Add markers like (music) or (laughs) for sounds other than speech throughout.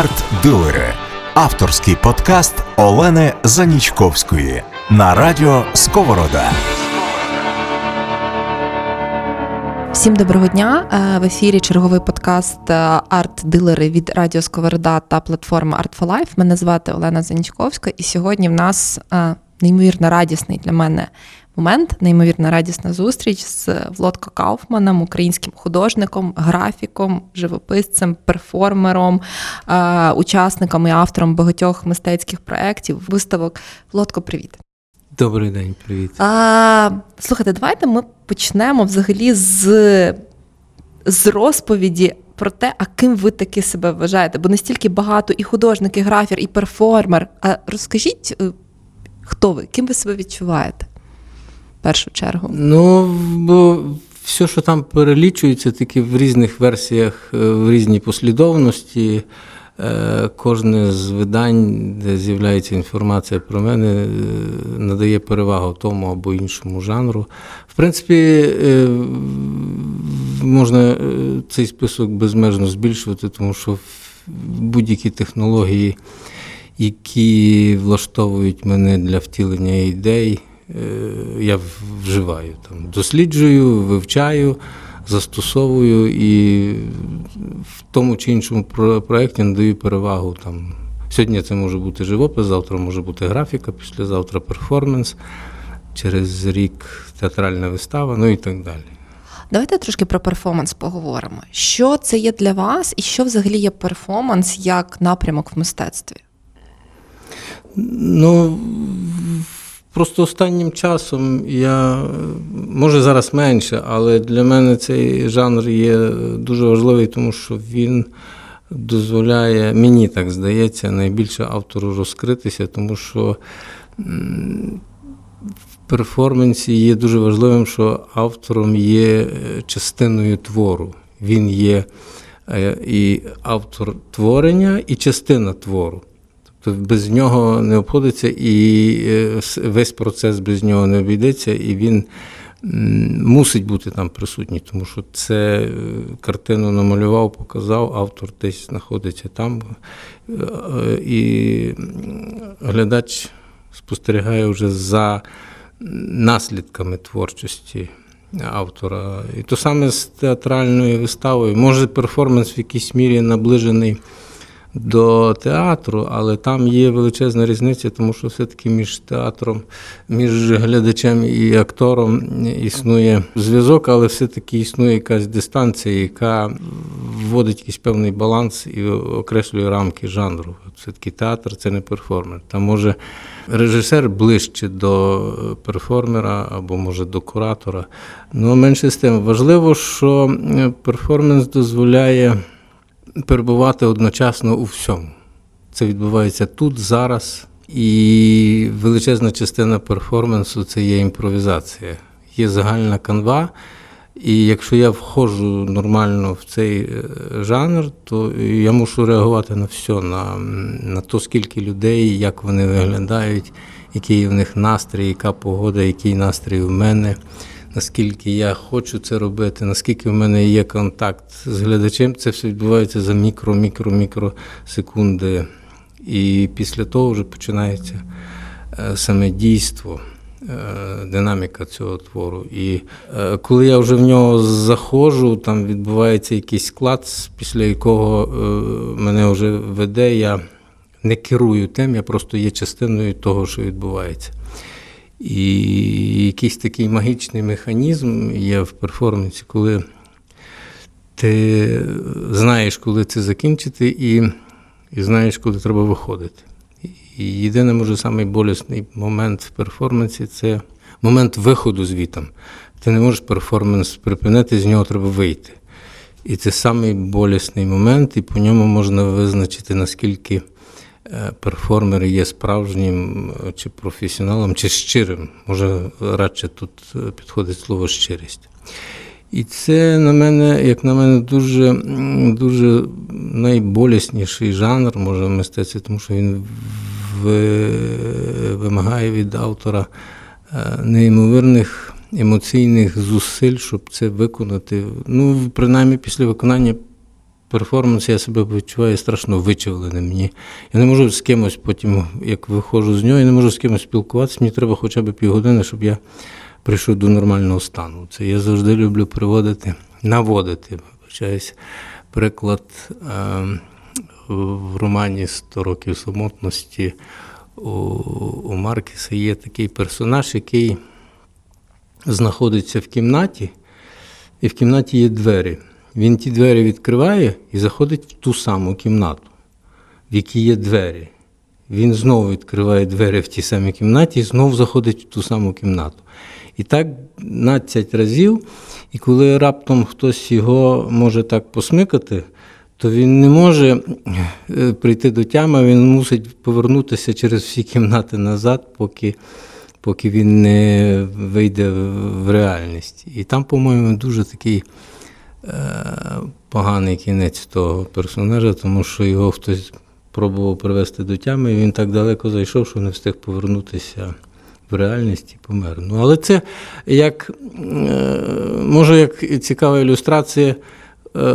Арт-дилери авторський подкаст Олени Занічковської на радіо Сковорода. Всім доброго дня. Е, В ефірі черговий подкаст е, Арт-дилери від Радіо Сковорода та платформи Art for Life. Мене звати Олена Занічковська, і сьогодні в нас е, неймовірно радісний для мене момент, неймовірно радісна зустріч з Володко Кауфманом, українським художником, графіком, живописцем, перформером, е, учасником і автором багатьох мистецьких проєктів, виставок. Володко, привіт. Добрий день, привіт. А, Слухайте, давайте ми почнемо взагалі з, з розповіді про те, а ким ви таки себе вважаєте. Бо настільки багато і художник, і графір, і перформер. А розкажіть, е, хто ви, ким ви себе відчуваєте першу чергу? Ну, бо все, що там перелічується, тільки в різних версіях, е, в різній послідовності. Е, Кожне з видань, де з'являється інформація про мене, е, надає перевагу тому або іншому жанру. В принципі, можна цей список безмежно збільшувати, тому що будь-які технології, які влаштовують мене для втілення ідей, я вживаю. Там, досліджую, вивчаю, застосовую і в тому чи іншому проєкті надаю перевагу. Там. Сьогодні це може бути живопис, завтра може бути графіка, післязавтра перформанс, через рік театральна вистава, ну і так далі. Давайте трошки про перформанс поговоримо. Що це є для вас, і що взагалі є перформанс як напрямок в мистецтві? Ну, просто останнім часом я, може зараз менше, але для мене цей жанр є дуже важливий, тому що він дозволяє, мені так здається, найбільше автору розкритися, тому що в перформансі є дуже важливим, що автором є е, частиною твору. Він є е, і автор творення, і частина твору. Тобто без нього не обходиться, і е, весь процес без нього не обійдеться, і він мусить бути там присутній, тому що це е, картину намалював, показав, автор десь знаходиться там. Е, І глядач спостерігає вже за наслідками творчості автора. І то саме з театральною виставою. Може, перформанс в якійсь мірі наближений до театру, але там є величезна різниця, тому що все-таки між театром, між глядачем і актором існує зв'язок, але все-таки існує якась дистанція, яка вводить якийсь певний баланс і окреслює рамки жанру. Все-таки театр це не перформер. Там може режисер ближче до перформера або може до куратора. Ну, менше з тим, важливо, що е, перформанс дозволяє перебувати одночасно у всьому. Це відбувається тут, зараз. І величезна частина перформансу це є імпровізація. Є загальна канва. І якщо я входжу нормально в цей е, жанр, то я мушу реагувати на все, на, на то, скільки людей, як вони виглядають, який в них настрій, яка погода, який настрій у мене, наскільки я хочу це робити, наскільки в мене є контакт з глядачем, це все відбувається за мікро, мікро, мікро секунди. І після того вже починається е, саме дійство, е, динаміка цього твору. І е, коли я вже в нього заходжу, там відбувається якийсь склад, після якого мене вже веде, я не керую тим, я просто є частиною того, що відбувається. І якийсь такий магічний механізм є в перформансі, коли ти знаєш, коли це закінчити, і, і знаєш, коли треба виходити. І єдиний, може, самий момент в перформансі це момент виходу звітом. Ти не можеш перформанс припинити, з нього треба вийти. І це самий болісний момент, і по ньому можна визначити, наскільки перформер є справжнім е, чи професіоналом, чи щирим. Може, радше тут е, підходить слово щирість. І це на мене, як на мене, дуже, дуже найболісніший жанр, може, в мистецтві, тому що він вимагає від автора е, неймовірних емоційних зусиль, щоб це виконати. Ну, принаймні, після виконання перформансі я себе відчуваю страшно вичавленим. Мені. Я не можу з кимось потім, як виходжу з нього, я не можу з кимось спілкуватися. Мені треба хоча б півгодини, щоб я прийшов до нормального стану. Це я завжди люблю приводити, наводити. Вибачаюсь, приклад е, в романі «100 років самотності у Маркіса є такий персонаж, який знаходиться в кімнаті, і в кімнаті є двері. Він ті двері відкриває і заходить в ту саму кімнату, в якій є двері. Він знову відкриває двері в тій самій кімнаті і знову заходить в ту саму кімнату. І так 12 разів, і коли раптом хтось його може так посмикати, то він не може е, прийти до тями, він мусить повернутися через всі кімнати назад, поки, поки він не вийде в- реальність. І там, по-моєму, дуже такий поганий кінець того персонажа, тому що його хтось пробував привести до тями, і він так далеко зайшов, що не встиг повернутися в реальність і помер. Ну, але це як, е, може, як цікава ілюстрація, е,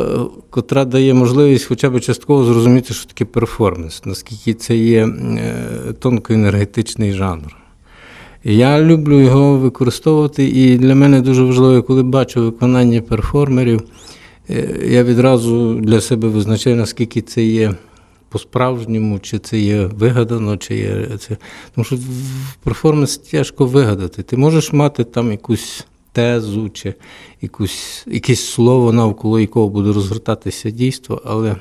котра дає можливість хоча б частково зрозуміти, що таке перформанс, наскільки це є е, тонкоенергетичний жанр. Я люблю його використовувати, і для мене дуже важливо, коли бачу виконання перформерів, е, я відразу для себе визначаю, наскільки це є по-справжньому, чи це є вигадано, чи є це. Тому що в перформанс тяжко вигадати. Ти можеш мати там якусь тезу, чи якусь, якесь слово, навколо якого буде розгортатися дійство, але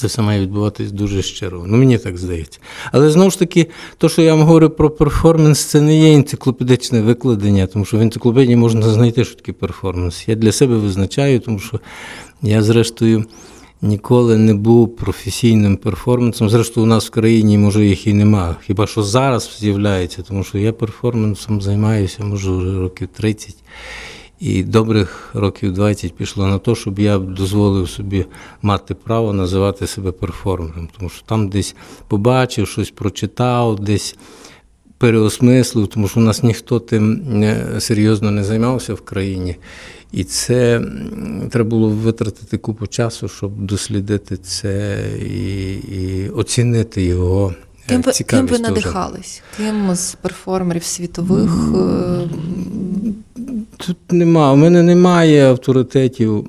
це все має відбуватись дуже щиро. Ну, мені так здається. Але знову ж таки, то, що я вам говорю про перформанс, це не є енциклопедичне викладення, тому що в енциклопедії можна знайти, що таке перформанс. Я для себе визначаю, тому що я, зрештою, ніколи не був професійним перформансом. Зрештою, у нас в країні, може, їх і нема. Хіба що зараз з'являється, тому що я перформансом займаюся, може, років 30. І добрих років 20 пішло на те, щоб я дозволив собі мати право називати себе перформером. Тому що там десь побачив, щось прочитав, десь переосмислив, тому що у нас ніхто тим серйозно не займався в країні. І це треба було витратити купу часу, щоб дослідити це і, і оцінити його. е, Ким ви, ким ви надихались? Ким з перформерів світових? Тут нема. У мене немає авторитетів е,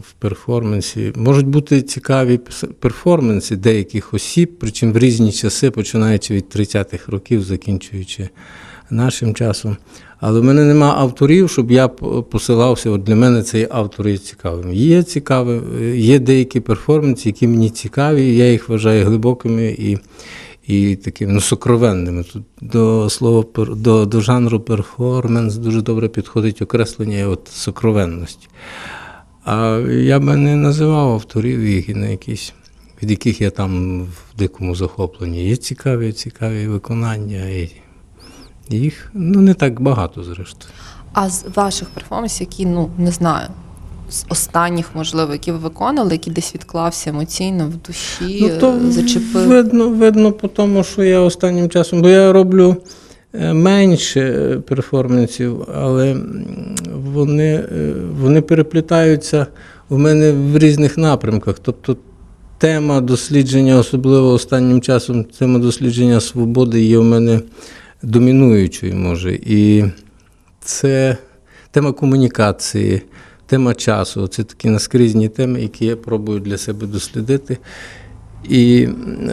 в перформансі. Можуть бути цікаві перформанси деяких осіб, причому в різні часи, починаючи від 30-х років, закінчуючи нашим часом. Але в мене нема авторів, щоб я посилався. От для мене цей автор є цікавим. Є цікаві, е, є деякі перформанси, які мені цікаві, я їх вважаю глибокими і, і такими ну, сокровенними. Тут до слова до, до жанру перформанс дуже добре підходить окреслення от сокровенності. А я би не називав авторів їх на якісь, від яких я там в дикому захопленні. Є цікаві, цікаві виконання. І їх ну, не так багато, зрештою. А з ваших перформансів, які, ну не знаю, з останніх, можливо, які ви виконали, які десь відклався емоційно в душі, Ну, то е, зачепив. видно, видно по тому, що я останнім часом, бо я роблю е, менше е, перформансів, але вони, вони переплітаються у мене в різних напрямках. Тобто тема дослідження, особливо останнім часом, тема дослідження свободи є у мене домінуючою, може. І це тема комунікації, тема часу. Це такі наскрізні теми, які я пробую для себе дослідити. І,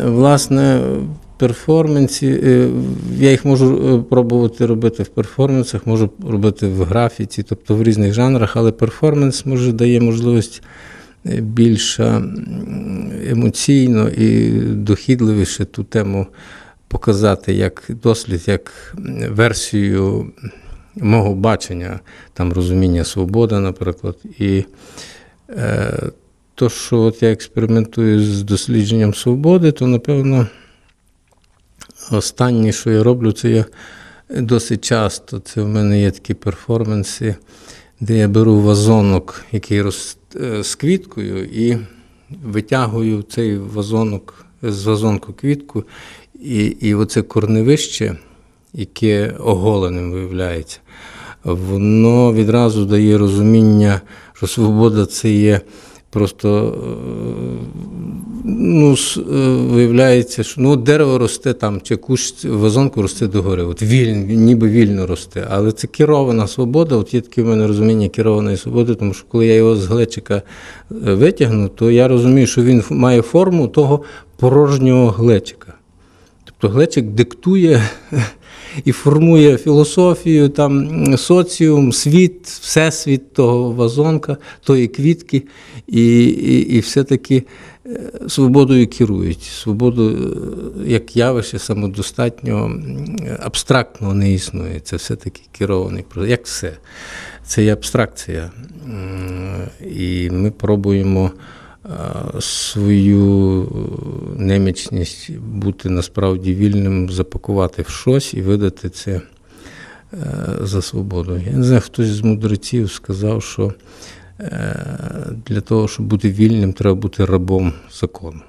власне, в перформансі е, я їх можу е, пробувати робити в перформансах, можу робити в графіці, тобто в різних жанрах, але перформанс може дає можливість е, більш емоційно і дохідливіше ту тему показати як дослід, як версію мого бачення, там розуміння свободи, наприклад. І е, то, що от я експериментую з дослідженням свободи, то напевно останнє, що я роблю, це я досить часто. Це в мене є такі перформанси, де я беру вазонок, який роз, е, з квіткою, і витягую цей вазонок з вазонку квітку, і, і оце корневище, яке оголеним виявляється. воно відразу дає розуміння, що свобода це є просто е, ну, е, виявляється, що ну, дерево росте там, чи кущ вазонку росте догори. От вільно, ніби вільно росте. Але це керована свобода. От є таке в мене розуміння керованої свободи, тому що коли я його з глечика е, витягну, то я розумію, що він має форму того порожнього глечика. Тобто глечик диктує і формує філософію, там, соціум, світ, всесвіт того вазонка, тої квітки, і, і, і все-таки е, свободою керують. Свободу е, як явище самодостатньо м, абстрактно не існує. Це все-таки керований процес. Як все. Це є абстракція. І ми пробуємо свою е, немічність бути насправді вільним, запакувати в щось і видати це е, за свободу. Я не знаю, хтось з мудреців сказав, що е, для того, щоб бути вільним, треба бути рабом закону.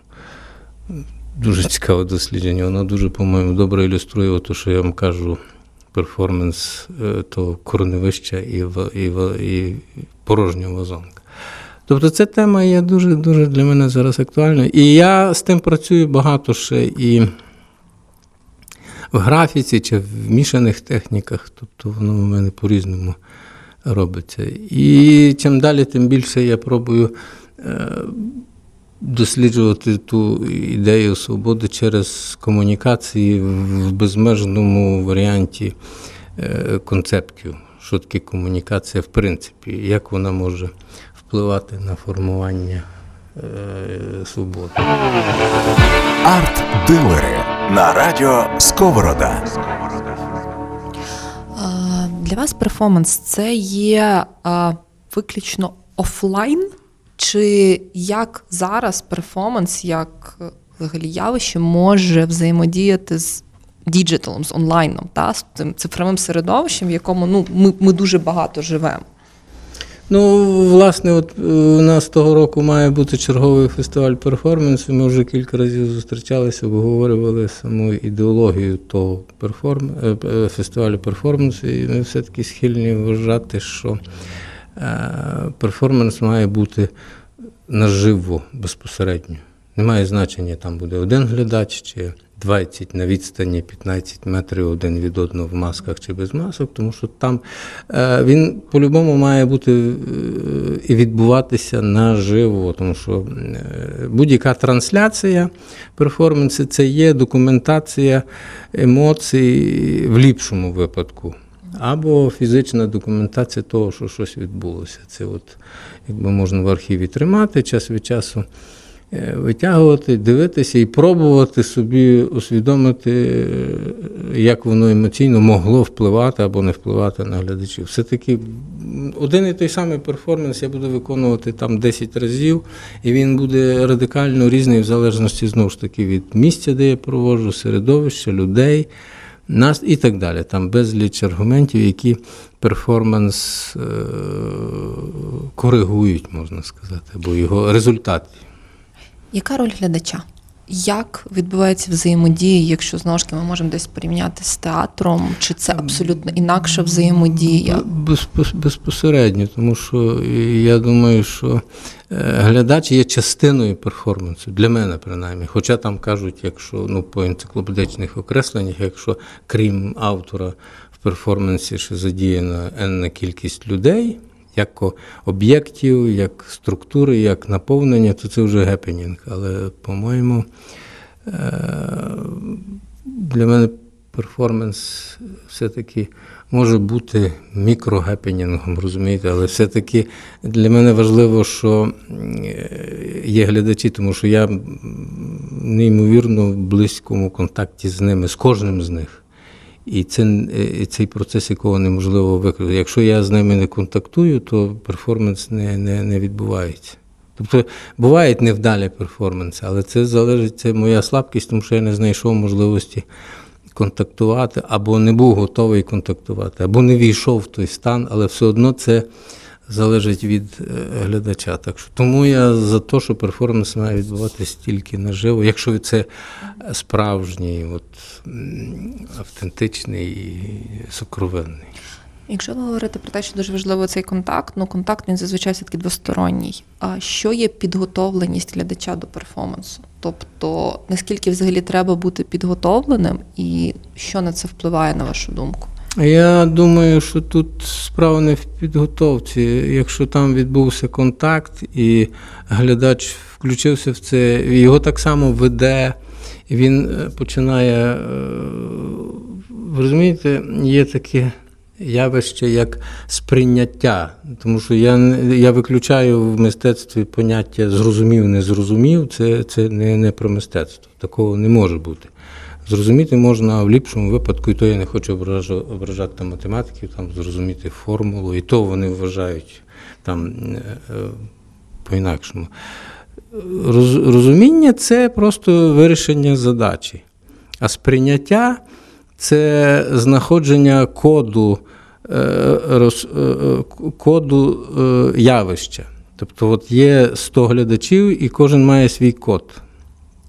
Дуже цікаве дослідження. Воно дуже, по-моєму, добре ілюструє те, що я вам кажу, перформанс е, того корневища і, ва- і, ва- і порожнього вазонка. Тобто ця тема є дуже дуже для мене зараз актуальною. І я з тим працюю багато ще і в графіці чи в мішаних техніках. Тобто воно в мене по-різному робиться. І чим далі, тим більше я пробую е, досліджувати ту ідею свободи через комунікації в безмежному варіанті е, концептів. Що таке комунікація в принципі, як вона може впливати на формування е, свободи. Арт-дилери на радіо Сковорода. Е, Для вас перформанс це є е, виключно офлайн, чи як зараз перформанс, як взагалі явище може взаємодіяти з діджиталом, з онлайном, та, з цим цифровим середовищем, в якому ну, ми, ми дуже багато живемо? Ну, власне, от е, у нас того року має бути черговий фестиваль перформансу. Ми вже кілька разів зустрічалися, обговорювали саму ідеологію того перформ... е, е, фестивалю перформансу, і ми все-таки схильні вважати, що перформанс має бути наживо безпосередньо. Немає значення, там буде один глядач чи 20 на відстані 15 метрів один від одного в масках чи без масок, тому що там е, він по-любому має бути е, і відбуватися наживо, тому що е, будь-яка трансляція перформансу це є документація емоцій в ліпшому випадку. Або фізична документація того, що щось відбулося. Це от, якби можна в архіві тримати час від часу витягувати, дивитися і пробувати собі усвідомити, е, як воно емоційно могло впливати або не впливати на глядачів. Все-таки один і той самий перформанс я буду виконувати там 10 разів, і він буде радикально різний в залежності знову ж таки від місця, де я проводжу, середовища, людей. Нас і так далі. Там безліч аргументів, які перформанс е- коригують, можна сказати, або його результат. Яка роль глядача? Як відбувається взаємодія, якщо знову ж таки ми можемо десь порівняти з театром, чи це абсолютно інакша взаємодія? Безпос- Безпосередньо, тому що я думаю, що е, глядач є частиною перформансу, для мене принаймні. Хоча там кажуть, якщо ну, по енциклопедичних окресленнях, якщо крім автора в перформансі ще задіяна енна кількість людей, як об'єктів, як структури, як наповнення, то це вже гепенінг. Але, по-моєму, е, для мене перформанс все-таки може бути мікрогепенінгом, розумієте, але все-таки для мене важливо, що є глядачі, тому що я неймовірно в близькому контакті з ними, з кожним з них. І це, е, і цей процес, якого неможливо викрити. Якщо я з ними не контактую, то перформанс не, не, не відбувається. Тобто бувають невдалі перформанси, але це залежить, це моя слабкість, тому що я не знайшов можливості контактувати, або не був готовий контактувати, або не війшов в той стан, але все одно це залежить від е, глядача. Так що тому я за те, що перформанс має відбуватися тільки наживо, якщо це справжній, от, автентичний і сокровенний. Якщо ви говорите про те, що дуже важливо цей контакт, ну контакт він зазвичай все-таки двосторонній. А що є підготовленість глядача до перформансу? Тобто, наскільки взагалі треба бути підготовленим, і що на це впливає, на вашу думку? Я думаю, що тут справа не в підготовці. Якщо там відбувся контакт і глядач включився в це, його так само веде, він е, починає. е, Ви розумієте, є таке явище як сприйняття. Тому що я, я виключаю в мистецтві поняття зрозумів, не зрозумів. Це, це не, не про мистецтво. Такого не може бути. Зрозуміти можна в ліпшому випадку, і то я не хочу ображати там, математиків, там зрозуміти формулу, і то вони вважають там е, е, по-інакшому. Роз, розуміння це просто вирішення задачі. А сприйняття це знаходження коду, е, роз, коду явища. Тобто, от є 100 глядачів, і кожен має свій код.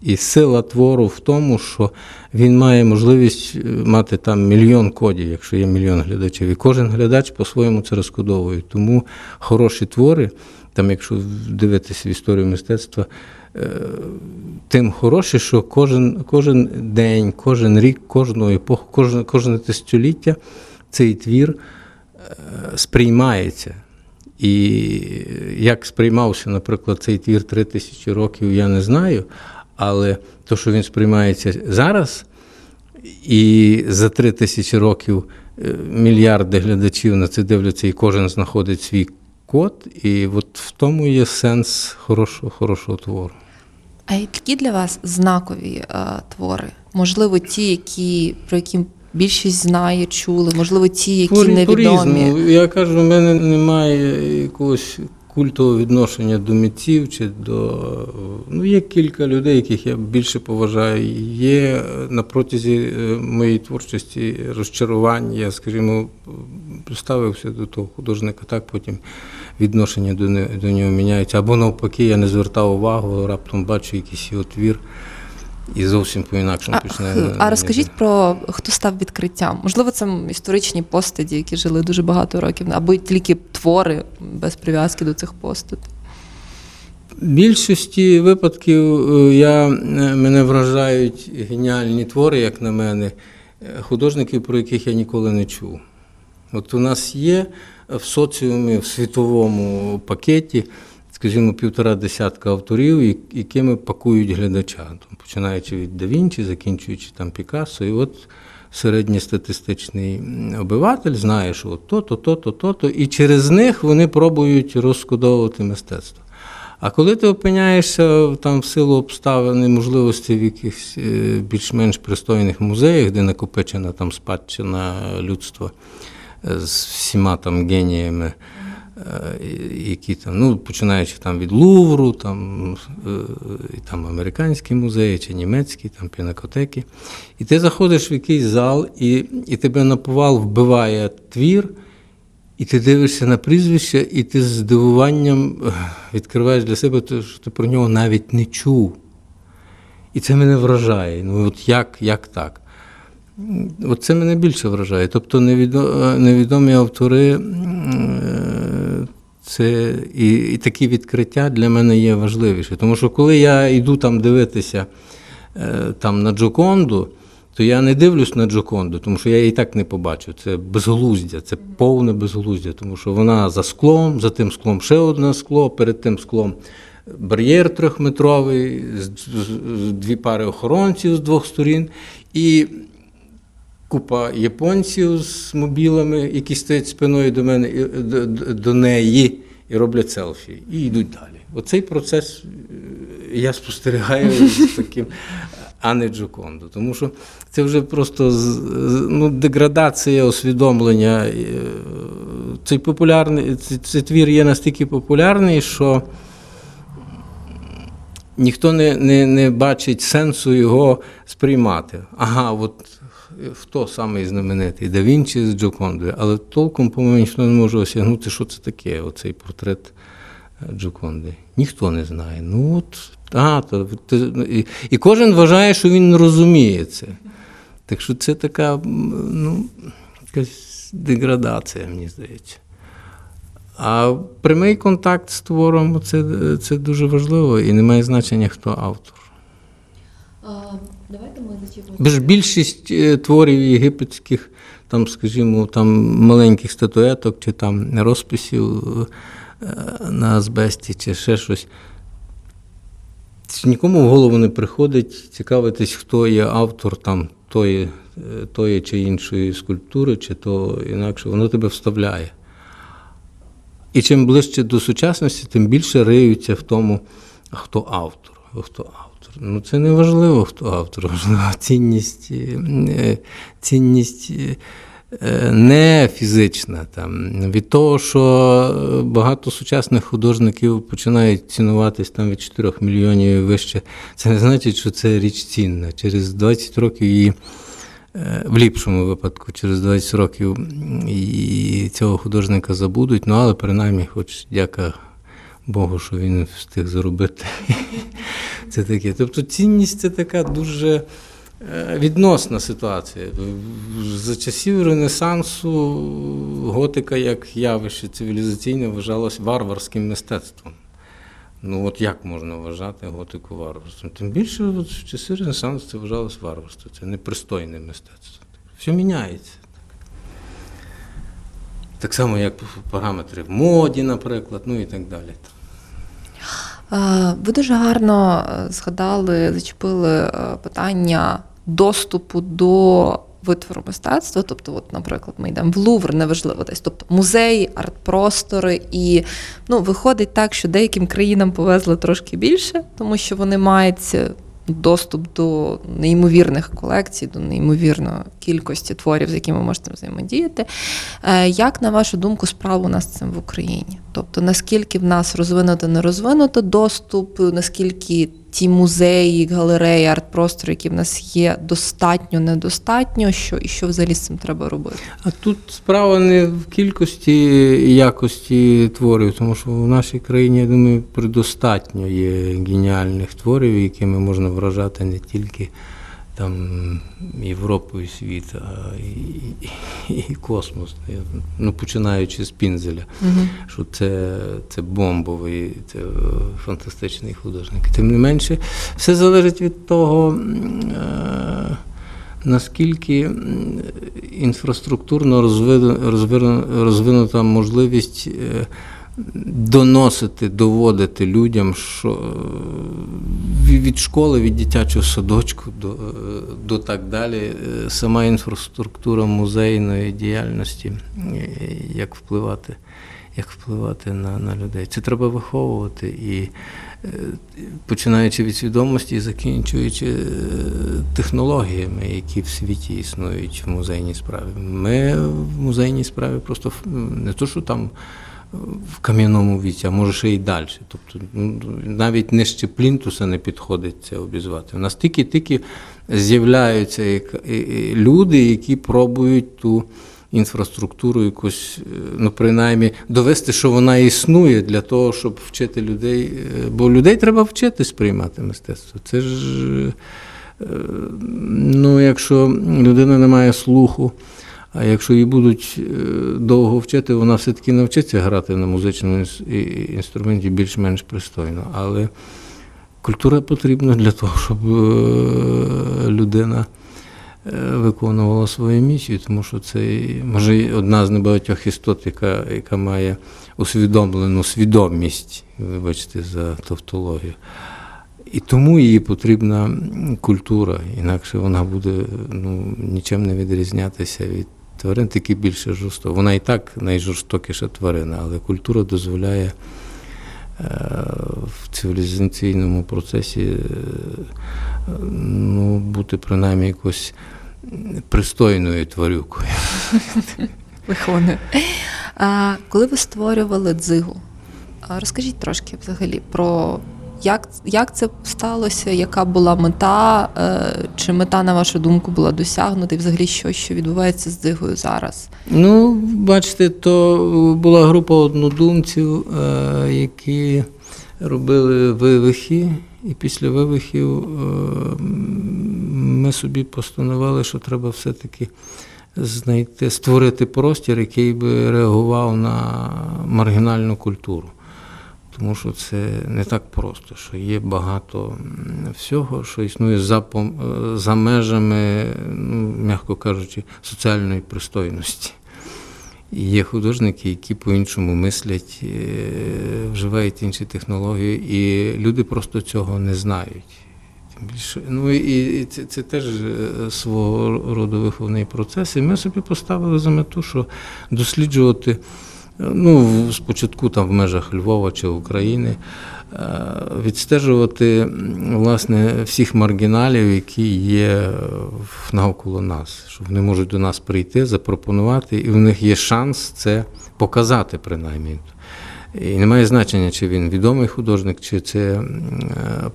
І сила твору в тому, що він має можливість е, мати там мільйон кодів, якщо є мільйон глядачів. І кожен глядач по-своєму це розкодовує. Тому хороші твори, там, якщо дивитися в історію мистецтва, е, тим хороші, що кожен, кожен день, кожен рік, кожну епоху, кожне, кожне тисячоліття цей твір е, сприймається. І як сприймався, наприклад, цей твір три тисячі років, я не знаю. Але то, що він сприймається зараз, і за три тисячі років е, мільярди глядачів на це дивляться, і кожен знаходить свій код. І от в тому є сенс хорошого, хорошого твору. А які для вас знакові е, твори? Можливо, ті, які про які більшість знає, чули, можливо, ті, які По- невідомі. По-різному. Я кажу, в мене немає якогось культового відношення до митців чи до. Ну, є кілька людей, яких я більше поважаю. Є на протязі е, моєї творчості розчарування. Я, скажімо, ставився до того художника, так потім відношення до, до нього міняється. Або навпаки, я не звертав увагу, раптом бачу якийсь його твір. І зовсім починає. х- на- а розкажіть про хто став відкриттям? Можливо, це історичні постаті, які жили дуже багато років, або тільки твори без прив'язки до цих постатей. Більшості випадків е, я, е, мене вражають геніальні твори, як на мене, е, художників, про яких я ніколи не чув. От у нас є в соціумі, в світовому пакеті, скажімо, півтора десятка авторів, якими пакують глядача, починаючи від Да Вінчі, закінчуючи там Пікассо. І от середньостатистичний обиватель знає, що от то-то, то-то, то-то, і через них вони пробують розкодовувати мистецтво. А коли ти опиняєшся там в силу обставин і можливостей в якихось е, більш-менш пристойних музеях, де накопичена там спадщина людства е, з всіма там геніями, які там, ну, починаючи там від Лувру, там, е, там американські музеї чи німецькі, там пінакотеки. І ти заходиш в якийсь зал, і, і тебе на повал вбиває твір. І ти дивишся на прізвище, і ти з здивуванням відкриваєш для себе, те, що ти про нього навіть не чув. І це мене вражає. Ну, от як, як так? От це мене більше вражає. Тобто невідомі автори, е, це і, і такі відкриття для мене є важливіше. Тому що коли я йду там дивитися е, там, на Джоконду, то я не дивлюсь на Джоконду, тому що я її так не побачу. Це безглуздя, це повне безглуздя, тому що вона за склом, за тим склом ще одне скло, перед тим склом бар'єр трьохметровий, дві пари охоронців з двох сторін. І купа японців з мобілами, які стоять спиною до мене до, до- неї і роблять селфі, і йдуть далі. Оцей процес е, я спостерігаю (laughs) з таким, а не Джоконду. Тому що це вже просто ну, деградація усвідомлення. Е, Цей популярний, цей, цей твір є настільки популярний, що ніхто не, не, не бачить сенсу його сприймати. Ага, от хто самий знаменитий? Да Вінчі з Джокондою. Але толком, по-моєму, ніхто не може осягнути, що це таке, оцей портрет е, Джоконди. Ніхто не знає. Ну от, а, то, і, і кожен вважає, що він розуміє це. Так що це така, ну, якась деградація, мені здається. А прямий контакт з твором це, це дуже важливо і не має значення, хто автор. Давайте ми зачіпимо. Більшість е, творів єгипетських, там, скажімо, там маленьких статуеток чи там розписів е, на азбесті чи ще щось. Нікому в голову не приходить цікавитись, хто є автор там тої, е, тої чи іншої скульптури, чи то інакше, воно тебе вставляє. І чим ближче до сучасності, тим більше риються в тому, хто автор. Хто автор. Ну, це не важливо, хто автор, важлива цінність, е, цінність е, не фізична. Там. Від того, що багато сучасних художників починають цінуватись там від 4 мільйонів і вище, це не значить, що це річ цінна. Через 20 років її. Е, В ліпшому випадку, через 20 років і цього художника забудуть, ну але принаймні, хоч дяка Богу, що він встиг заробити. (laughs) Це таке. Тобто цінність це така дуже е, відносна ситуація. За часів Ренесансу готика як явище цивілізаційне вважалось варварським мистецтвом. Ну от як можна вважати готику варварством? Тим більше от в часи Ренесансу це вважалось варварство, це непристойне мистецтво. Все міняється. Так само, як параметри в моді, наприклад, ну і так далі. Е, Ви дуже гарно е, згадали, зачепили е, питання доступу до витвору мистецтва. Тобто, от, наприклад, ми йдемо в Лувр, неважливо десь, тобто музеї, арт-простори, і ну, виходить так, що деяким країнам повезли трошки більше, тому що вони мають доступ до неймовірних колекцій, до неймовірної кількості творів, з якими ви можете взаємодіяти. Е, Як, на вашу думку, справа у нас цим в Україні? Тобто, наскільки в нас розвинуто, не розвинуто доступ, наскільки ті музеї, галереї, арт-простори, які в нас є, достатньо, недостатньо, що і що взагалі з цим треба робити? А тут справа не в кількості і якості творів, тому що в нашій країні, я думаю, предостатньо є геніальних творів, якими можна вражати не тільки там Європу і світ, а і, і, і космос. Ну, починаючи з Пінзеля, що це, це бомбовий, це е, фантастичний художник. Тим не менше, все залежить від того. е, Наскільки інфраструктурно розвину- розвину- розвинута можливість е, доносити, доводити людям, що е, від школи, від дитячого садочку до, е, до так далі, е, сама інфраструктура музейної діяльності, як впливати, як впливати на, на людей. Це треба виховувати і починаючи від свідомості і закінчуючи технологіями, які в світі існують в музейній справі. Ми в музейній справі просто не то, що там в кам'яному віці, а може ще й далі. Тобто ну, навіть нижче плінтуса не підходить це обізвати. У нас тільки-тільки з'являються люди, які пробують ту інфраструктуру якусь, е, ну принаймні, довести, що вона існує для того, щоб вчити людей. е, Бо людей треба вчити сприймати мистецтво. Це ж, е, ну, якщо людина не має слуху, а якщо її будуть е, довго вчити, вона все-таки навчиться грати на музичному інструменті більш-менш пристойно. Але культура потрібна для того, щоб е, людина е, виконувала свою місію, тому що це може одна з небагатьох істот, яка, яка має усвідомлену свідомість, вибачте за тавтологію. І тому їй потрібна культура, інакше вона буде ну, нічим не відрізнятися від тварин, тільки більше жорстоко. Вона і так найжорстокіша тварина, але культура дозволяє е, в цивілізаційному процесі е, ну, бути принаймні якось пристойною тварюкою. Виховую. А, коли ви створювали дзигу, розкажіть трошки взагалі про як, як це сталося, яка була мета, е, чи мета, на вашу думку, була досягнута, і взагалі що, що відбувається з дзигою зараз? Ну, бачите, то була група однодумців, е, які робили вивихи, і після вивихів е, ми собі постановили, що треба все-таки знайти, створити простір, який би реагував на маргінальну культуру. Тому що це не так просто, що є багато всього, що існує за, е, за межами, ну, м'яко кажучи, соціальної пристойності. І є художники, які по-іншому мислять, е, вживають інші технології, і люди просто цього не знають. Тим більше, ну і це, це теж е, свого роду виховний процес. І ми собі поставили за мету, що досліджувати, ну, спочатку там в межах Львова чи України, е, відстежувати власне всіх маргіналів, які є навколо нас, що вони можуть до нас прийти, запропонувати, і в них є шанс це показати, принаймні. І немає значення, чи він відомий художник, чи це е,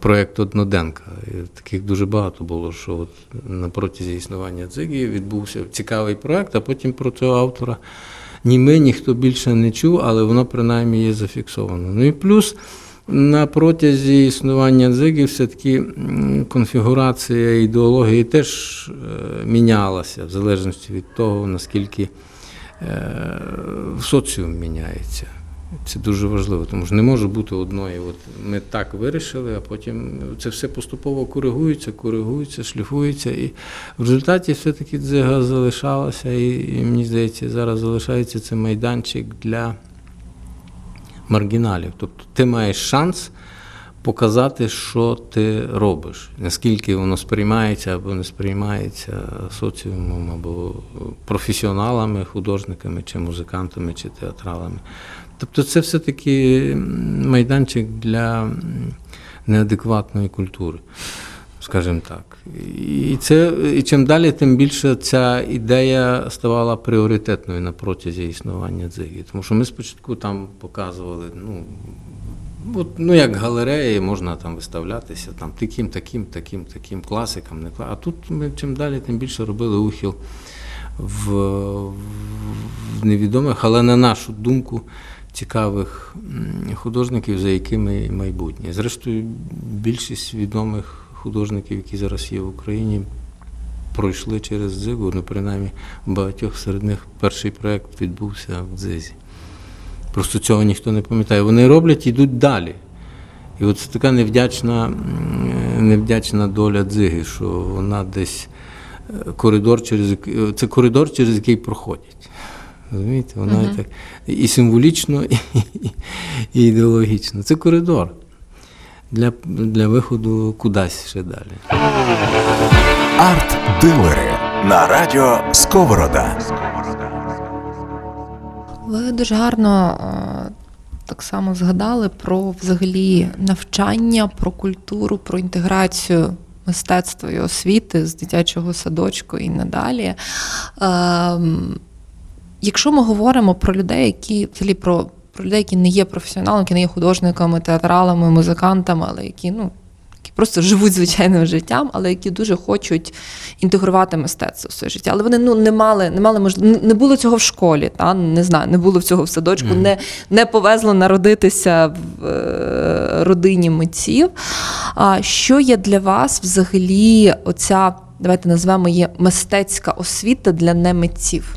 проєкт Одноденка. І таких дуже багато було, що от на протязі існування Дзигі відбувся цікавий проєкт, а потім про цього автора ні ми, ніхто більше не чув, але воно принаймні є зафіксовано. Ну і плюс на протязі існування дзиґів, все-таки конфігурація ідеології теж е, мінялася в залежності від того, наскільки е, соціум міняється. Це дуже важливо, тому що не може бути одної. От ми так вирішили, а потім це все поступово коригується, коригується, шліфується. І в результаті все-таки дзига залишалася, і, і мені здається, зараз залишається це майданчик для маргіналів. Тобто ти маєш шанс показати, що ти робиш, наскільки воно сприймається або не сприймається соціумом, або професіоналами, художниками, чи музикантами, чи театралами. Тобто це все-таки майданчик для неадекватної культури, скажімо так. І, це, і чим далі, тим більше ця ідея ставала пріоритетною на протязі існування дзигі. Тому що ми спочатку там показували, ну, От, ну, як галереї, можна там виставлятися, там таким, таким, таким, таким класикам, не кла- А тут ми чим далі, тим більше робили ухил в, в невідомих, але на нашу думку, цікавих художників, за якими майбутнє. Зрештою, більшість відомих художників, які зараз є в Україні, пройшли через дзигу, ну, принаймні, багатьох серед них перший проєкт відбувся в дзизі. Просто цього ніхто не пам'ятає. Вони роблять і йдуть далі. І от це така невдячна, невдячна доля дзиги, що вона десь е, коридор, через який- це коридор, через який проходять. Розумієте? Вона Мгм. так і символічно, (laughs) і, і ідеологічно. Це коридор для, для виходу кудись ще далі. Арт-дилери на радіо Сковорода. Ви дуже гарно е, так само згадали про взагалі навчання, про культуру, про інтеграцію мистецтва і освіти з дитячого садочку і надалі. Ем, Якщо ми говоримо про людей, які взагалі про, про людей, які не є професіоналами, які не є художниками, театралами, музикантами, але які ну. Які просто живуть звичайним життям, але які дуже хочуть інтегрувати мистецтво в своє життя. Але вони ну не мали, не мали можливо, не було цього в школі, та не знаю, не було цього в садочку, Мгм. не, не повезло народитися в е, родині митців. А що є для вас взагалі оця, давайте назвемо її мистецька освіта для немитців?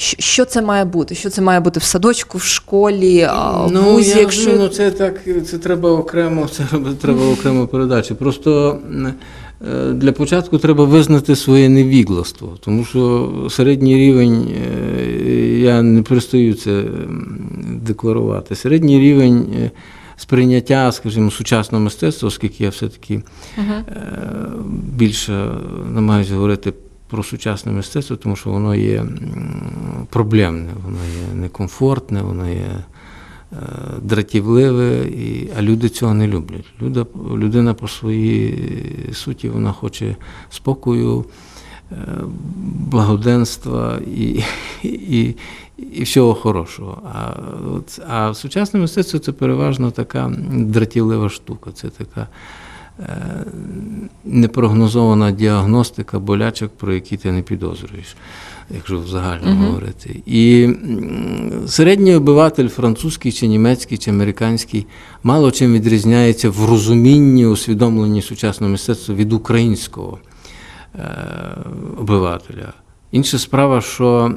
Що- це має бути? Що це має бути в садочку, в школі, а, в вузі, я якщо ну це так, це треба окремо, це треба окремо передачі. Просто е, для початку треба визнати своє невігластво, тому що середній рівень, е, я не перестаю це декларувати. Середній рівень е, сприйняття, скажімо, сучасного мистецтва, оскільки я все-таки Мгм. е, більше намагаюся говорити про сучасне мистецтво, тому що воно є проблемне, воно є некомфортне, воно є е, дратівливе, і, а люди цього не люблять. Люда, людина по своїй суті вона хоче спокою, е, благоденства і, і, і всього хорошого. А, а сучасне мистецтво це переважно така дратівлива штука. Це така непрогнозована діагностика болячок, про які ти не підозрюєш, якщо в загальному Мгм. говорити. І середній обиватель, французький чи німецький чи американський, мало чим відрізняється в розумінні, усвідомленні сучасного мистецтва від українського. е, обивателя. Інша справа, що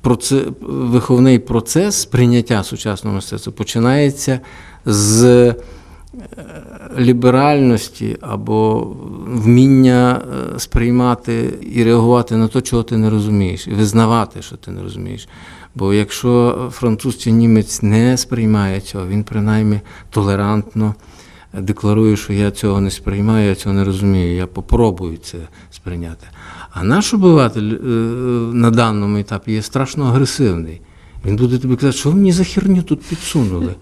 проце, виховний процес прийняття сучасного мистецтва починається з е, ліберальності або вміння е, сприймати і реагувати на те, чого ти не розумієш, і визнавати, що ти не розумієш. Бо якщо француз чи німець не сприймає цього, він принаймні толерантно декларує, що я цього не сприймаю, я цього не розумію, я попробую це сприйняти. А наш обиватель е, на даному етапі є страшно агресивний. Він буде тобі казати, що ви мені за херню тут підсунули.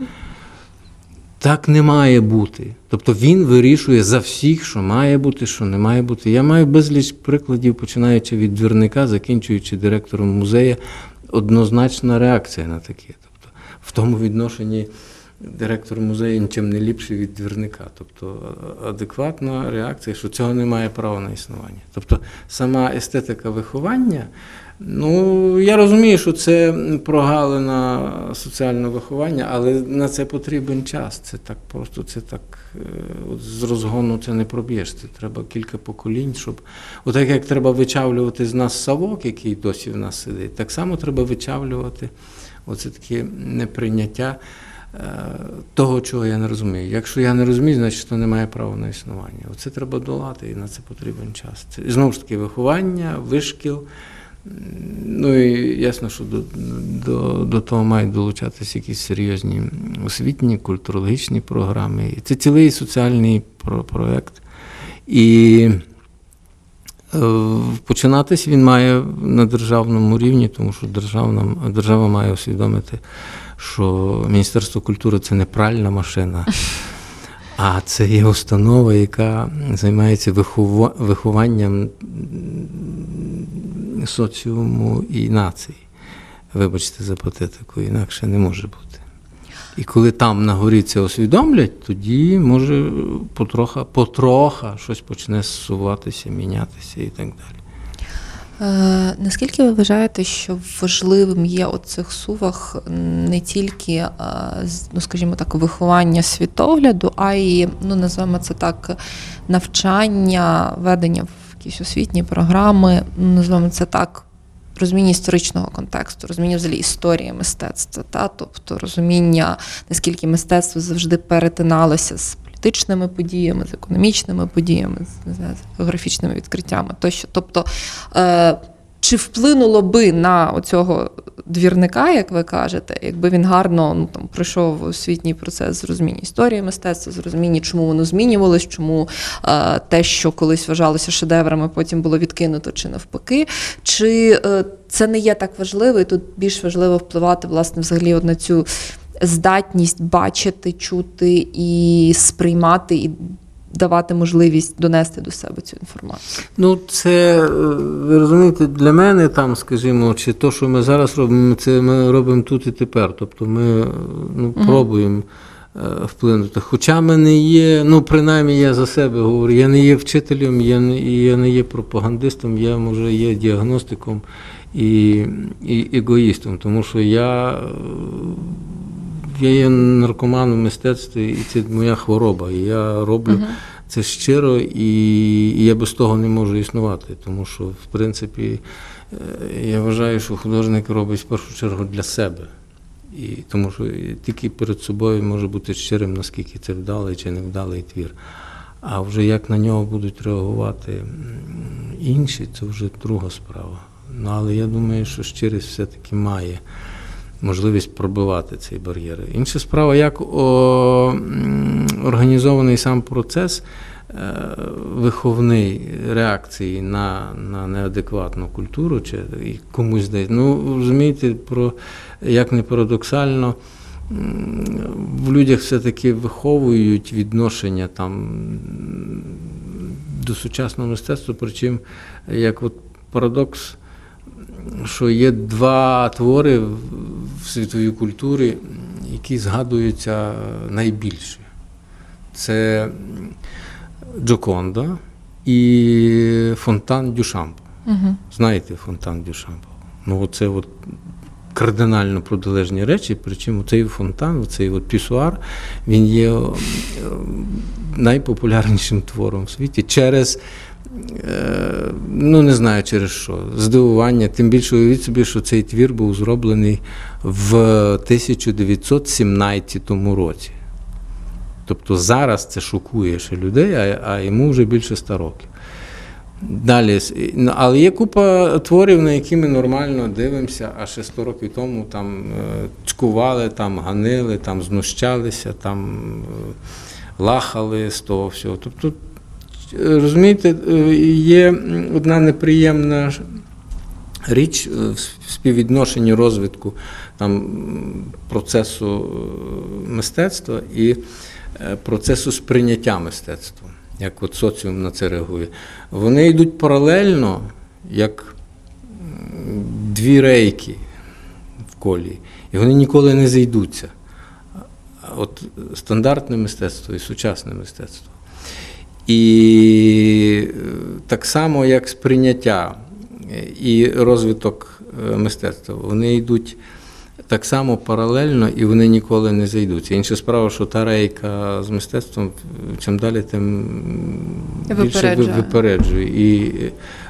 Так не має бути. Тобто він вирішує за всіх, що має бути, що не має бути. Я маю безліч прикладів, починаючи від двірника, закінчуючи директором музею, однозначна реакція на таке. Тобто, в тому відношенні директор музею нічим не ліпший від двірника. Тобто адекватна реакція, що цього не має права на існування. Тобто сама естетика виховання. Ну, я розумію, що це прогалина соціального виховання, але на це потрібен час. Це так просто, це так е, от з розгону це не проб'єш. Це треба кілька поколінь, щоб. Отак як треба вичавлювати з нас савок, який досі в нас сидить, так само треба вичавлювати оце таке неприйняття е, того, чого я не розумію. Якщо я не розумію, значить то немає права на існування. Оце треба долати, і на це потрібен час. Це знову ж таки виховання, вишкіл. Ну і ясно, що до, до, до того мають долучатися якісь серйозні освітні, культурологічні програми. Це цілий соціальний про- проект. І е, починатись він має на державному рівні, тому що державна, держава має усвідомити, що Міністерство культури це не пральна машина. А це є установа, яка займається вихова- вихованням соціуму і нації. Вибачте за патетику, інакше не може бути. І коли там на горі це усвідомлять, тоді може потроха, потроха щось почне зсуватися, мінятися і так далі. Е, наскільки ви вважаєте, що важливим є у цих сувах не тільки, е, ну скажімо так, виховання світогляду, а й, ну називаємо це так, навчання, ведення в якісь освітні програми, ну називаємо це так. Розуміння історичного контексту, розуміння взагалі історії мистецтва, та тобто розуміння, наскільки мистецтво завжди перетиналося з політичними подіями, з економічними подіями, з, не знаю, з географічними відкриттями тощо. Тобто, е, чи вплинуло би на оцього двірника, як ви кажете, якби він гарно ну, там, пройшов освітній процес з розуміння історії мистецтва, з чому воно змінювалось, чому е, те, що колись вважалося шедеврами, потім було відкинуто чи навпаки. Чи е, це не є так важливо, і тут більш важливо впливати власне взагалі от на цю здатність бачити, чути і сприймати, і давати можливість донести до себе цю інформацію. Ну, це, ви розумієте, для мене там, скажімо, чи то, що ми зараз робимо, це ми робимо тут і тепер. Тобто ми ну, пробуємо е, вплинути. Хоча ми не є, ну, принаймні я за себе говорю, я не є вчителем, я не, я не є пропагандистом, я може є діагностиком і, і егоїстом, тому що я. Я є наркоманом мистецтва, і це моя хвороба. І я роблю це щиро, і, і я без того не можу існувати. Тому що, в принципі, е, я вважаю, що художник робить в першу чергу для себе. І, тому що тільки перед собою може бути щирим, наскільки це вдалий чи невдалий твір. А вже як на нього будуть реагувати інші, це вже друга справа. Ну, але я думаю, що щирість все-таки має можливість пробивати ці бар'єри. Інша справа, як організований сам процес е, виховний реакції на, на неадекватну культуру, чи комусь здається. Ну, розумієте, про як не парадоксально. В людях все-таки виховують відношення там до сучасного мистецтва, причому як от парадокс що є два твори в світовій культурі, які згадуються найбільше. Це Джоконда і Фонтан Дюшампа. Угу. Знаєте Фонтан Дюшампа? Ну, це от кардинально протилежні речі, причому цей фонтан, цей от пісуар, він є е, найпопулярнішим твором в світі через Е, Ну, не знаю через що. Здивування. Тим більше уявіть собі, що цей твір був зроблений в 1917 році. Тобто зараз це шокує ще людей, а, а йому вже більше 100 років. Далі, але є купа творів, на які ми нормально дивимося, а ще 100 років тому там е, цькували, там ганили, там знущалися, там е, лахали з того всього. Тобто, е, розумієте, е, є одна неприємна річ е, в співвідношенні розвитку там, процесу е, мистецтва і е, процесу сприйняття мистецтва, як от соціум на це реагує. Вони йдуть паралельно, як дві рейки в колії, і вони ніколи не зійдуться. От стандартне мистецтво і сучасне мистецтво. І е, так само, як сприйняття і розвиток мистецтва, вони йдуть так само паралельно і вони ніколи не зайдуться. Інша справа, що та рейка з мистецтвом чим далі, тим більше Випереджує. випереджує. І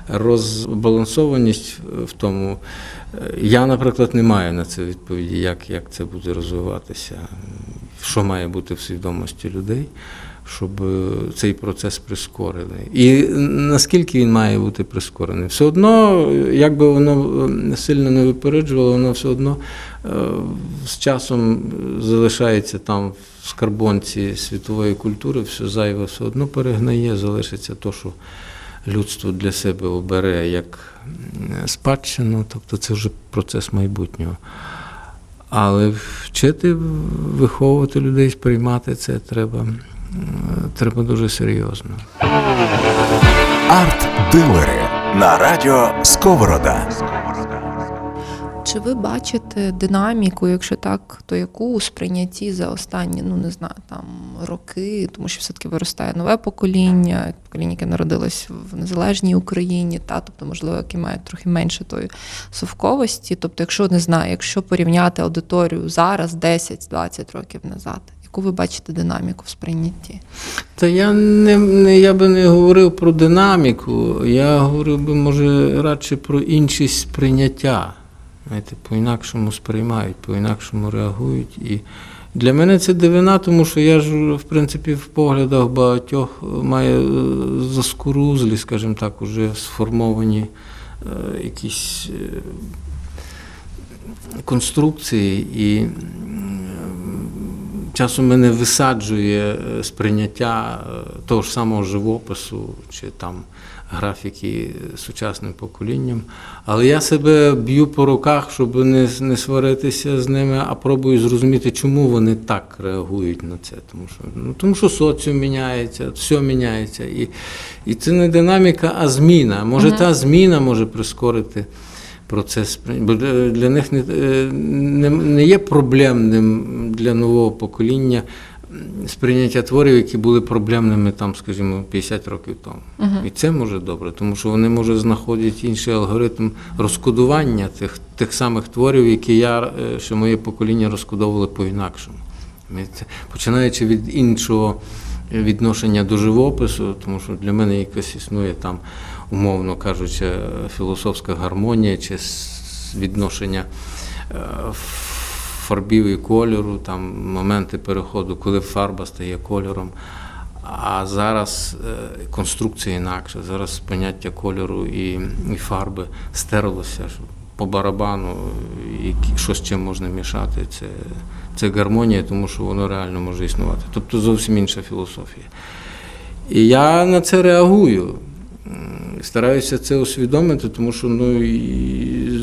розбалансованість в тому. е, Я, наприклад, не маю на це відповіді, як, як це буде розвиватися, що має бути в свідомості людей, щоб е, цей процес прискорили. І наскільки він має бути прискорений? Все одно, як би воно е, сильно не випереджувало, воно все одно е, з часом залишається там в скарбонці світової культури, все зайве все одно перегнає, залишиться то, що людство для себе обере як спадщину, тобто це вже процес майбутнього. Але вчити, виховувати людей, сприймати це треба, треба дуже серйозно. Арт-дилери на радіо Сковорода. Чи ви бачите динаміку, якщо так, то яку у сприйнятті за останні, ну не знаю, там роки, тому що все-таки виростає нове покоління, покоління, яке народилось в незалежній Україні, та тобто, можливо, які мають трохи менше тої совковості. Тобто, якщо не знаю, якщо порівняти аудиторію зараз, 10-20 років назад, яку ви бачите динаміку в сприйнятті? Та я не, не я би не говорив про динаміку, я говорив би, може, радше про іншість сприйняття. Знаєте, по-інакшому сприймають, по-інакшому реагують. І для мене це дивина, тому що я ж, в принципі, в поглядах багатьох маю е, заскорузлі, скажімо так, уже сформовані е, якісь е, конструкції, і часом мене висаджує е, сприйняття е, того ж самого живопису чи там графіки сучасним поколінням. Але я себе б'ю по руках, щоб не, не сваритися з ними, а пробую зрозуміти, чому вони так реагують на це. Тому що, ну, тому що соціум міняється, все міняється. І, і це не динаміка, а зміна. Може, та зміна може прискорити процес. Бо для них не, е, не, не є проблемним для нового покоління сприйняття творів, які були проблемними там, скажімо, 50 років тому. І це може добре, тому що вони може знаходять інший алгоритм розкодування тих, тих самих творів, які я, е, що моє покоління розкодовували по-інакшому. Починаючи від іншого відношення до живопису, тому що для мене якось існує там, умовно кажучи, філософська гармонія чи відношення е, фарбів і кольору, там моменти переходу, коли фарба стає кольором. А зараз е, конструкція інакша. Зараз поняття кольору і, фарби стерлося по барабану, і що з чим можна мішати. Це, це гармонія, тому що воно реально може існувати. Тобто зовсім інша філософія. І я на це реагую. Стараюся це усвідомити, тому що ну, і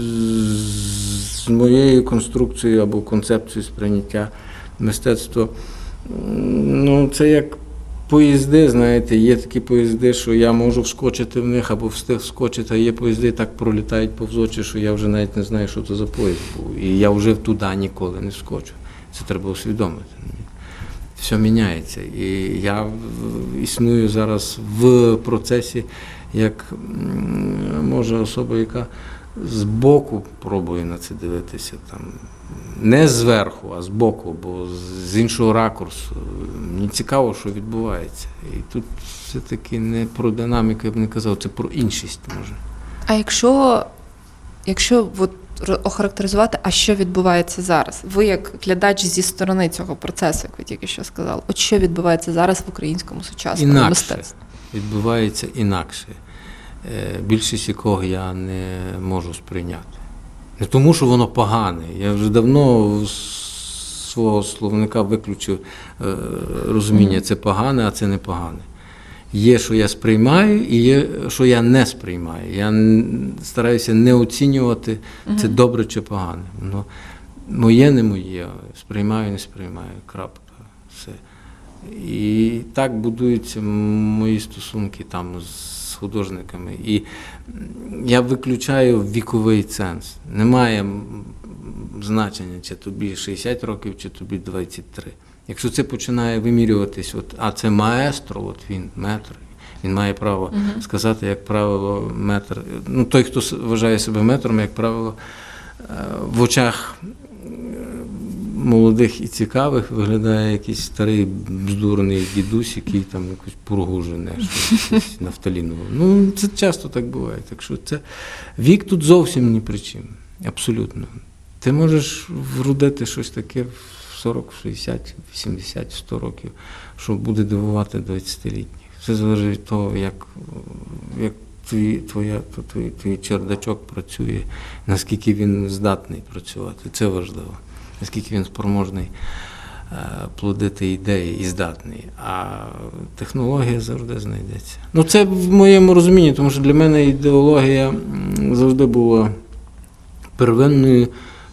з моєю конструкцією або концепцією сприйняття мистецтва, ну, це як поїзди, знаєте, є такі поїзди, що я можу вскочити в них або встиг вскочити, а є поїзди, так пролітають повз очі, що я вже навіть не знаю, що це за поїзд був. І я вже туди ніколи не вскочу. Це треба усвідомити. Все міняється. І я існую зараз в процесі, як може особа, яка збоку пробує на це дивитися. Там, не зверху, а збоку, бо з іншого ракурсу, Мені цікаво, що відбувається. І тут все-таки не про динаміку, я б не казав, це про іншість може. А якщо, якщо от, охарактеризувати, а що відбувається зараз? Ви як глядач зі сторони цього процесу, як ви тільки що сказали, от що відбувається зараз в українському сучасному Інакше. мистецтві? Відбувається інакше. Е, Більшість якого я не можу сприйняти. Не тому, що воно погане. Я вже давно з свого словника виключив е, розуміння, це погане, а це не погане. Є, що я сприймаю, і є, що я не сприймаю. Я стараюся не оцінювати, це добре чи погане. Воно моє, не моє, сприймаю, не сприймаю. Крапка. Все. І так будуються мої стосунки там з художниками. І я виключаю віковий ценз. Немає значення, чи тобі 60 років, чи тобі 23. Якщо це починає вимірюватись, от, а це маестро, от він метр. Він має право сказати, як правило, метр. Ну, той, хто вважає себе метром, як правило, е, в очах молодих і цікавих виглядає якийсь старий бздурний дідусь, який там якусь пургу жене, щось, щось. Ну, це часто так буває. Так що це вік тут зовсім ні при чим. Абсолютно. Ти можеш вродити щось таке в 40, 60, 80, 100 років, що буде дивувати 20-літніх. Все залежить від того, як, як твій, твоя, твій, твій чердачок працює, наскільки він здатний працювати. Це важливо наскільки він спроможний е, плодити ідеї і здатний. А технологія завжди знайдеться. Ну, це в моєму розумінні, тому що для мене ідеологія завжди була первинною,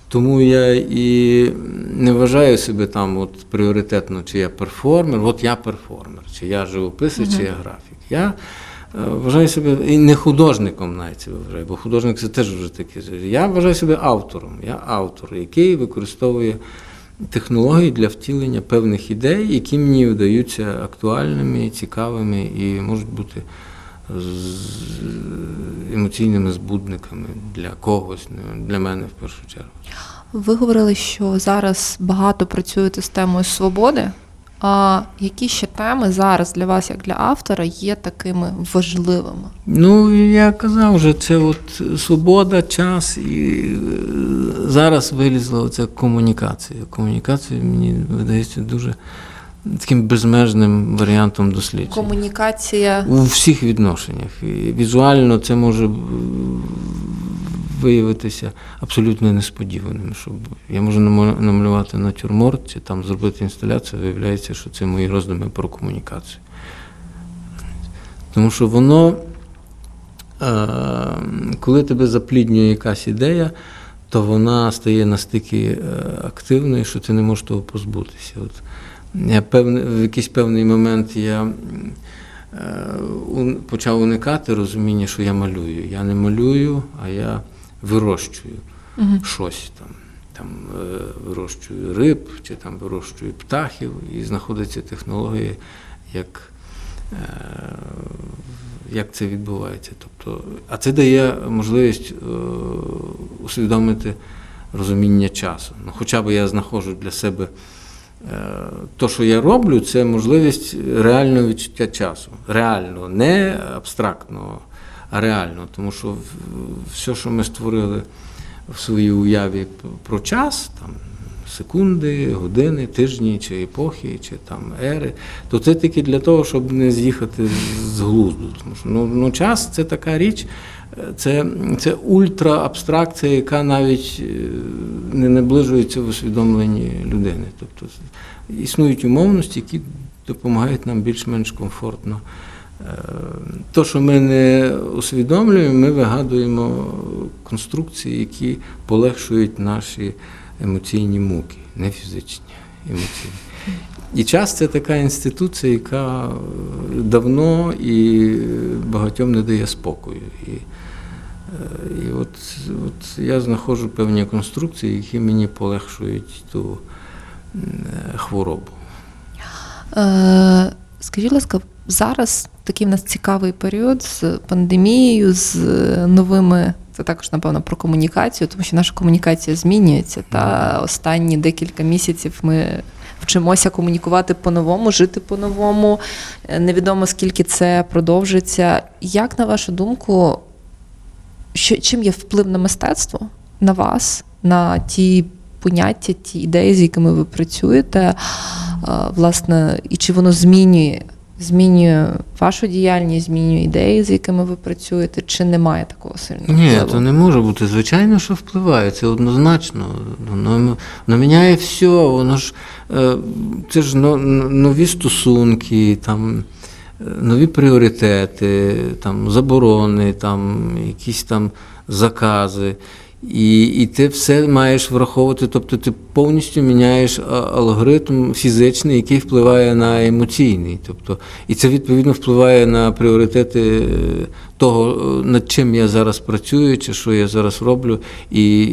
тому я і не вважаю себе там от пріоритетно, чи я перформер, от я перформер, чи я живописець, чи я графік. Я вважаю себе і не художником навіть себе вважаю, бо художник це теж вже таке. Я вважаю себе автором. Я автор, який використовує технології для втілення певних ідей, які мені видаються актуальними, цікавими і можуть бути емоційними збудниками для когось, для мене в першу чергу. Ви говорили, що зараз багато працюєте з темою свободи. А які ще теми зараз для вас, як для автора, є такими важливими? Ну, я казав вже, це от свобода, час і е, зараз вилізла оця комунікація. Комунікація мені видається дуже таким безмежним варіантом дослідження. Комунікація У всіх відношеннях. І візуально це може виявитися абсолютно несподіваним. Щоб я можу намалювати натюрморт чи там зробити інсталяцію, виявляється, що це мої роздуми про комунікацію. Тому що воно, е, коли тебе запліднює якась ідея, то вона стає настільки е, активною, що ти не можеш того позбутися. От в якийсь певний момент я е, почав уникати розуміння, що я малюю. Я не малюю, а я вирощую щось там. Там е, вирощую риб чи там вирощую птахів, і знаходяться технології, як, е, як це відбувається. Тобто, а це дає можливість е, усвідомити розуміння часу. Ну, хоча б я знаходжу для себе то, що я роблю, це можливість реального відчуття часу. Реально, не абстрактного, а реально. Тому що все, що ми створили в своїй уяві про час, там, секунди, години, тижні чи епохи, чи там ери, то це тільки для того, щоб не з'їхати з глузду. Тому що ну, ну, час це така річ, е, це, це ультраабстракція, яка навіть е, не наближується в усвідомленні людини. Тобто існують умовності, які допомагають нам більш-менш комфортно. Е, То, що ми не усвідомлюємо, ми вигадуємо конструкції, які полегшують наші емоційні муки, не фізичні, емоційні. І час це така інституція, яка давно і багатьом не дає спокою. І, і от, от я знаходжу певні конструкції, які мені полегшують ту е, хворобу. Е, скажіть, будь ласка, зараз такий в нас цікавий період з пандемією, з е, новими. Це також, напевно, про комунікацію, тому що наша комунікація змінюється. Та останні декілька місяців ми вчимося комунікувати по-новому, жити по-новому. Невідомо скільки це продовжиться. Як на вашу думку, що чим є вплив на мистецтво на вас, на ті поняття, ті ідеї, з якими ви працюєте, власне, і чи воно змінює, змінює вашу діяльність, змінює ідеї, з якими ви працюєте, чи немає такого сильного Ні, впливу? то не може бути. Звичайно, що впливає, це однозначно. Воно, воно міняє все, воно ж е, це ж нові стосунки, там, е, нові пріоритети, там, заборони, там, якісь там закази. І, і ти все маєш враховувати, тобто ти повністю міняєш алгоритм фізичний, який впливає на емоційний. Тобто, і це відповідно впливає на пріоритети е, того, е, над чим я зараз працюю, чи що я зараз роблю. І,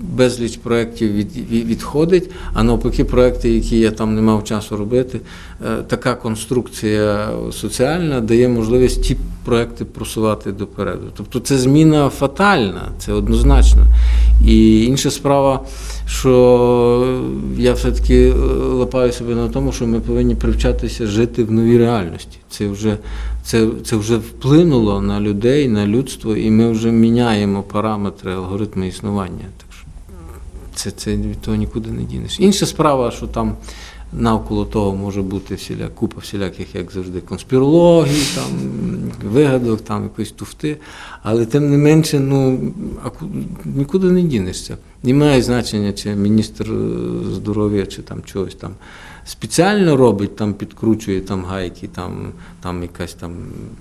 безліч проєктів від, від- відходить, а навпаки, проєкти, які я там не мав часу робити, е, така конструкція соціальна дає можливість ті проекти просувати допереду. Тобто це зміна фатальна, це однозначно. І інша справа, що я все-таки е, лапаю себе на тому, що ми повинні привчатися жити в новій реальності. Це вже, це, це вже вплинуло на людей, на людство, і ми вже міняємо параметри, алгоритми існування. Так що це, це від того нікуди не дінеш. Інша справа, що там навколо того може бути всіля, купа всіляких, як завжди, конспірологій, там, вигадок, там якоїсь туфти. Але тим не менше, ну, нікуди не дінешся. Не має значення, чи міністр е, здоров'я, чи там чогось там спеціально робить, там підкручує там гайки, там, там якась там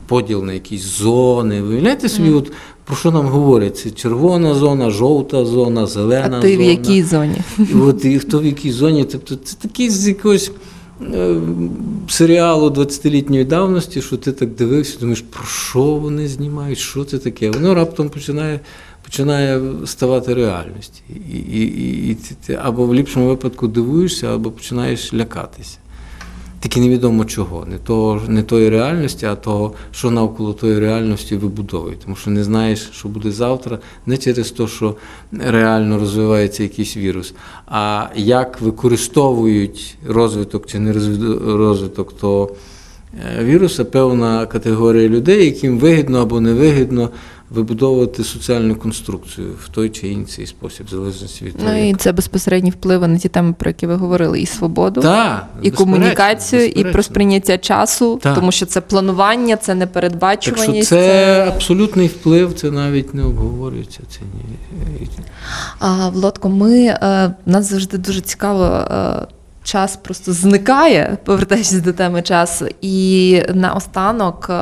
поділ на якісь зони. Виявляєте собі, от про що нам говорять? Це червона зона, жовта зона, зелена А ти в якій зоні? І От і хто в якій зоні, тобто це такий з якогось е, серіалу 20-літньої давності, що ти так дивився, думаєш, про що вони знімають, що це таке? Воно раптом починає, починає ставати реальністю. І, і, і, і ти, або в ліпшому випадку дивуєшся, або починаєш лякатися. Тільки невідомо чого, не того, не тої реальності, а того, що навколо тої реальності вибудовує. Тому що не знаєш, що буде завтра, не через те, що реально розвивається якийсь вірус, а як використовують розвиток чи не розвиток- розвиток того е, віруса певна категорія людей, яким вигідно або невигідно вибудовувати соціальну конструкцію в той чи інший спосіб, в залежності від того. Ну і це безпосередні впливи на ті теми, про які ви говорили, і свободу. Так, І безперечно, комунікацію, і про сприйняття часу, Так. тому що це планування, це Так непередбачуваність. що це абсолютний вплив, це навіть не обговорюється. Це ні. А, Володко, ми е, нас завжди дуже цікаво. е, Час просто зникає, повертаючись до теми часу. І наостанок, е,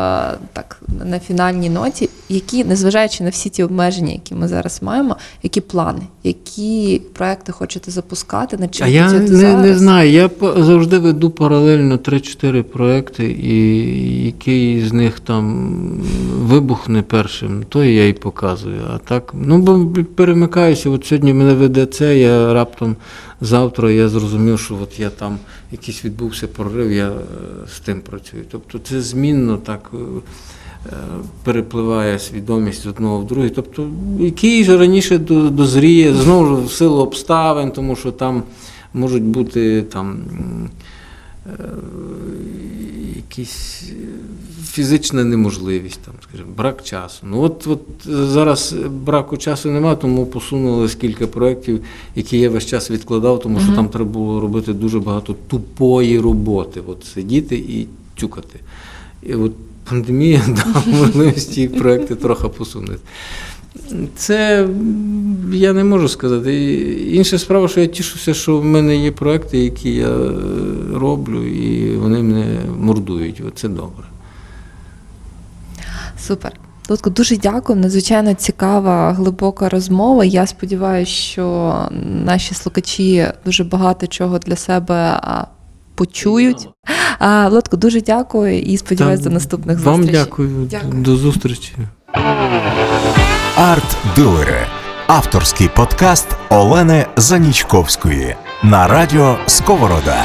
так на фінальній ноті, які, незважаючи на всі ті обмеження, які ми зараз маємо, які плани, які проекти хочете запускати, над чим А я не, зараз? не знаю. Я завжди веду паралельно 3-4 проекти, і який з них там вибухне першим, то я і показую. А так, ну бо перемикаюся. От сьогодні мене веде це, я раптом завтра я зрозумів, що от я там якийсь відбувся прорив, я е, з тим працюю. Тобто це змінно так. Е, Перепливає свідомість з одного в другий. Тобто, який ж раніше дозріє, знову ж в силу обставин, тому що там можуть бути там е, якісь е, фізична неможливість, там, скажімо, брак часу. Ну от, от зараз браку часу немає, тому посунули кілька проєктів, які я весь час відкладав, тому що там треба було робити дуже багато тупої роботи. От сидіти і тюкати. І от пандемія (laughs) дала можливість ці проекти трохи посунути. Це я не можу сказати. Інша справа, що я тішуся, що в мене є проекти, які я е, роблю, і вони мене мордують. Це добре. Супер. Лутко, дуже дякую. Надзвичайно цікава, глибока розмова. Я сподіваюся, що наші слухачі дуже багато чого для себе почують. А, Владко, дуже дякую і сподіваюся до наступних Вам зустрічей. дякую. Дякую. До зустрічі. Арт-дилери. Авторський подкаст Олени Занічковської на радіо Сковорода.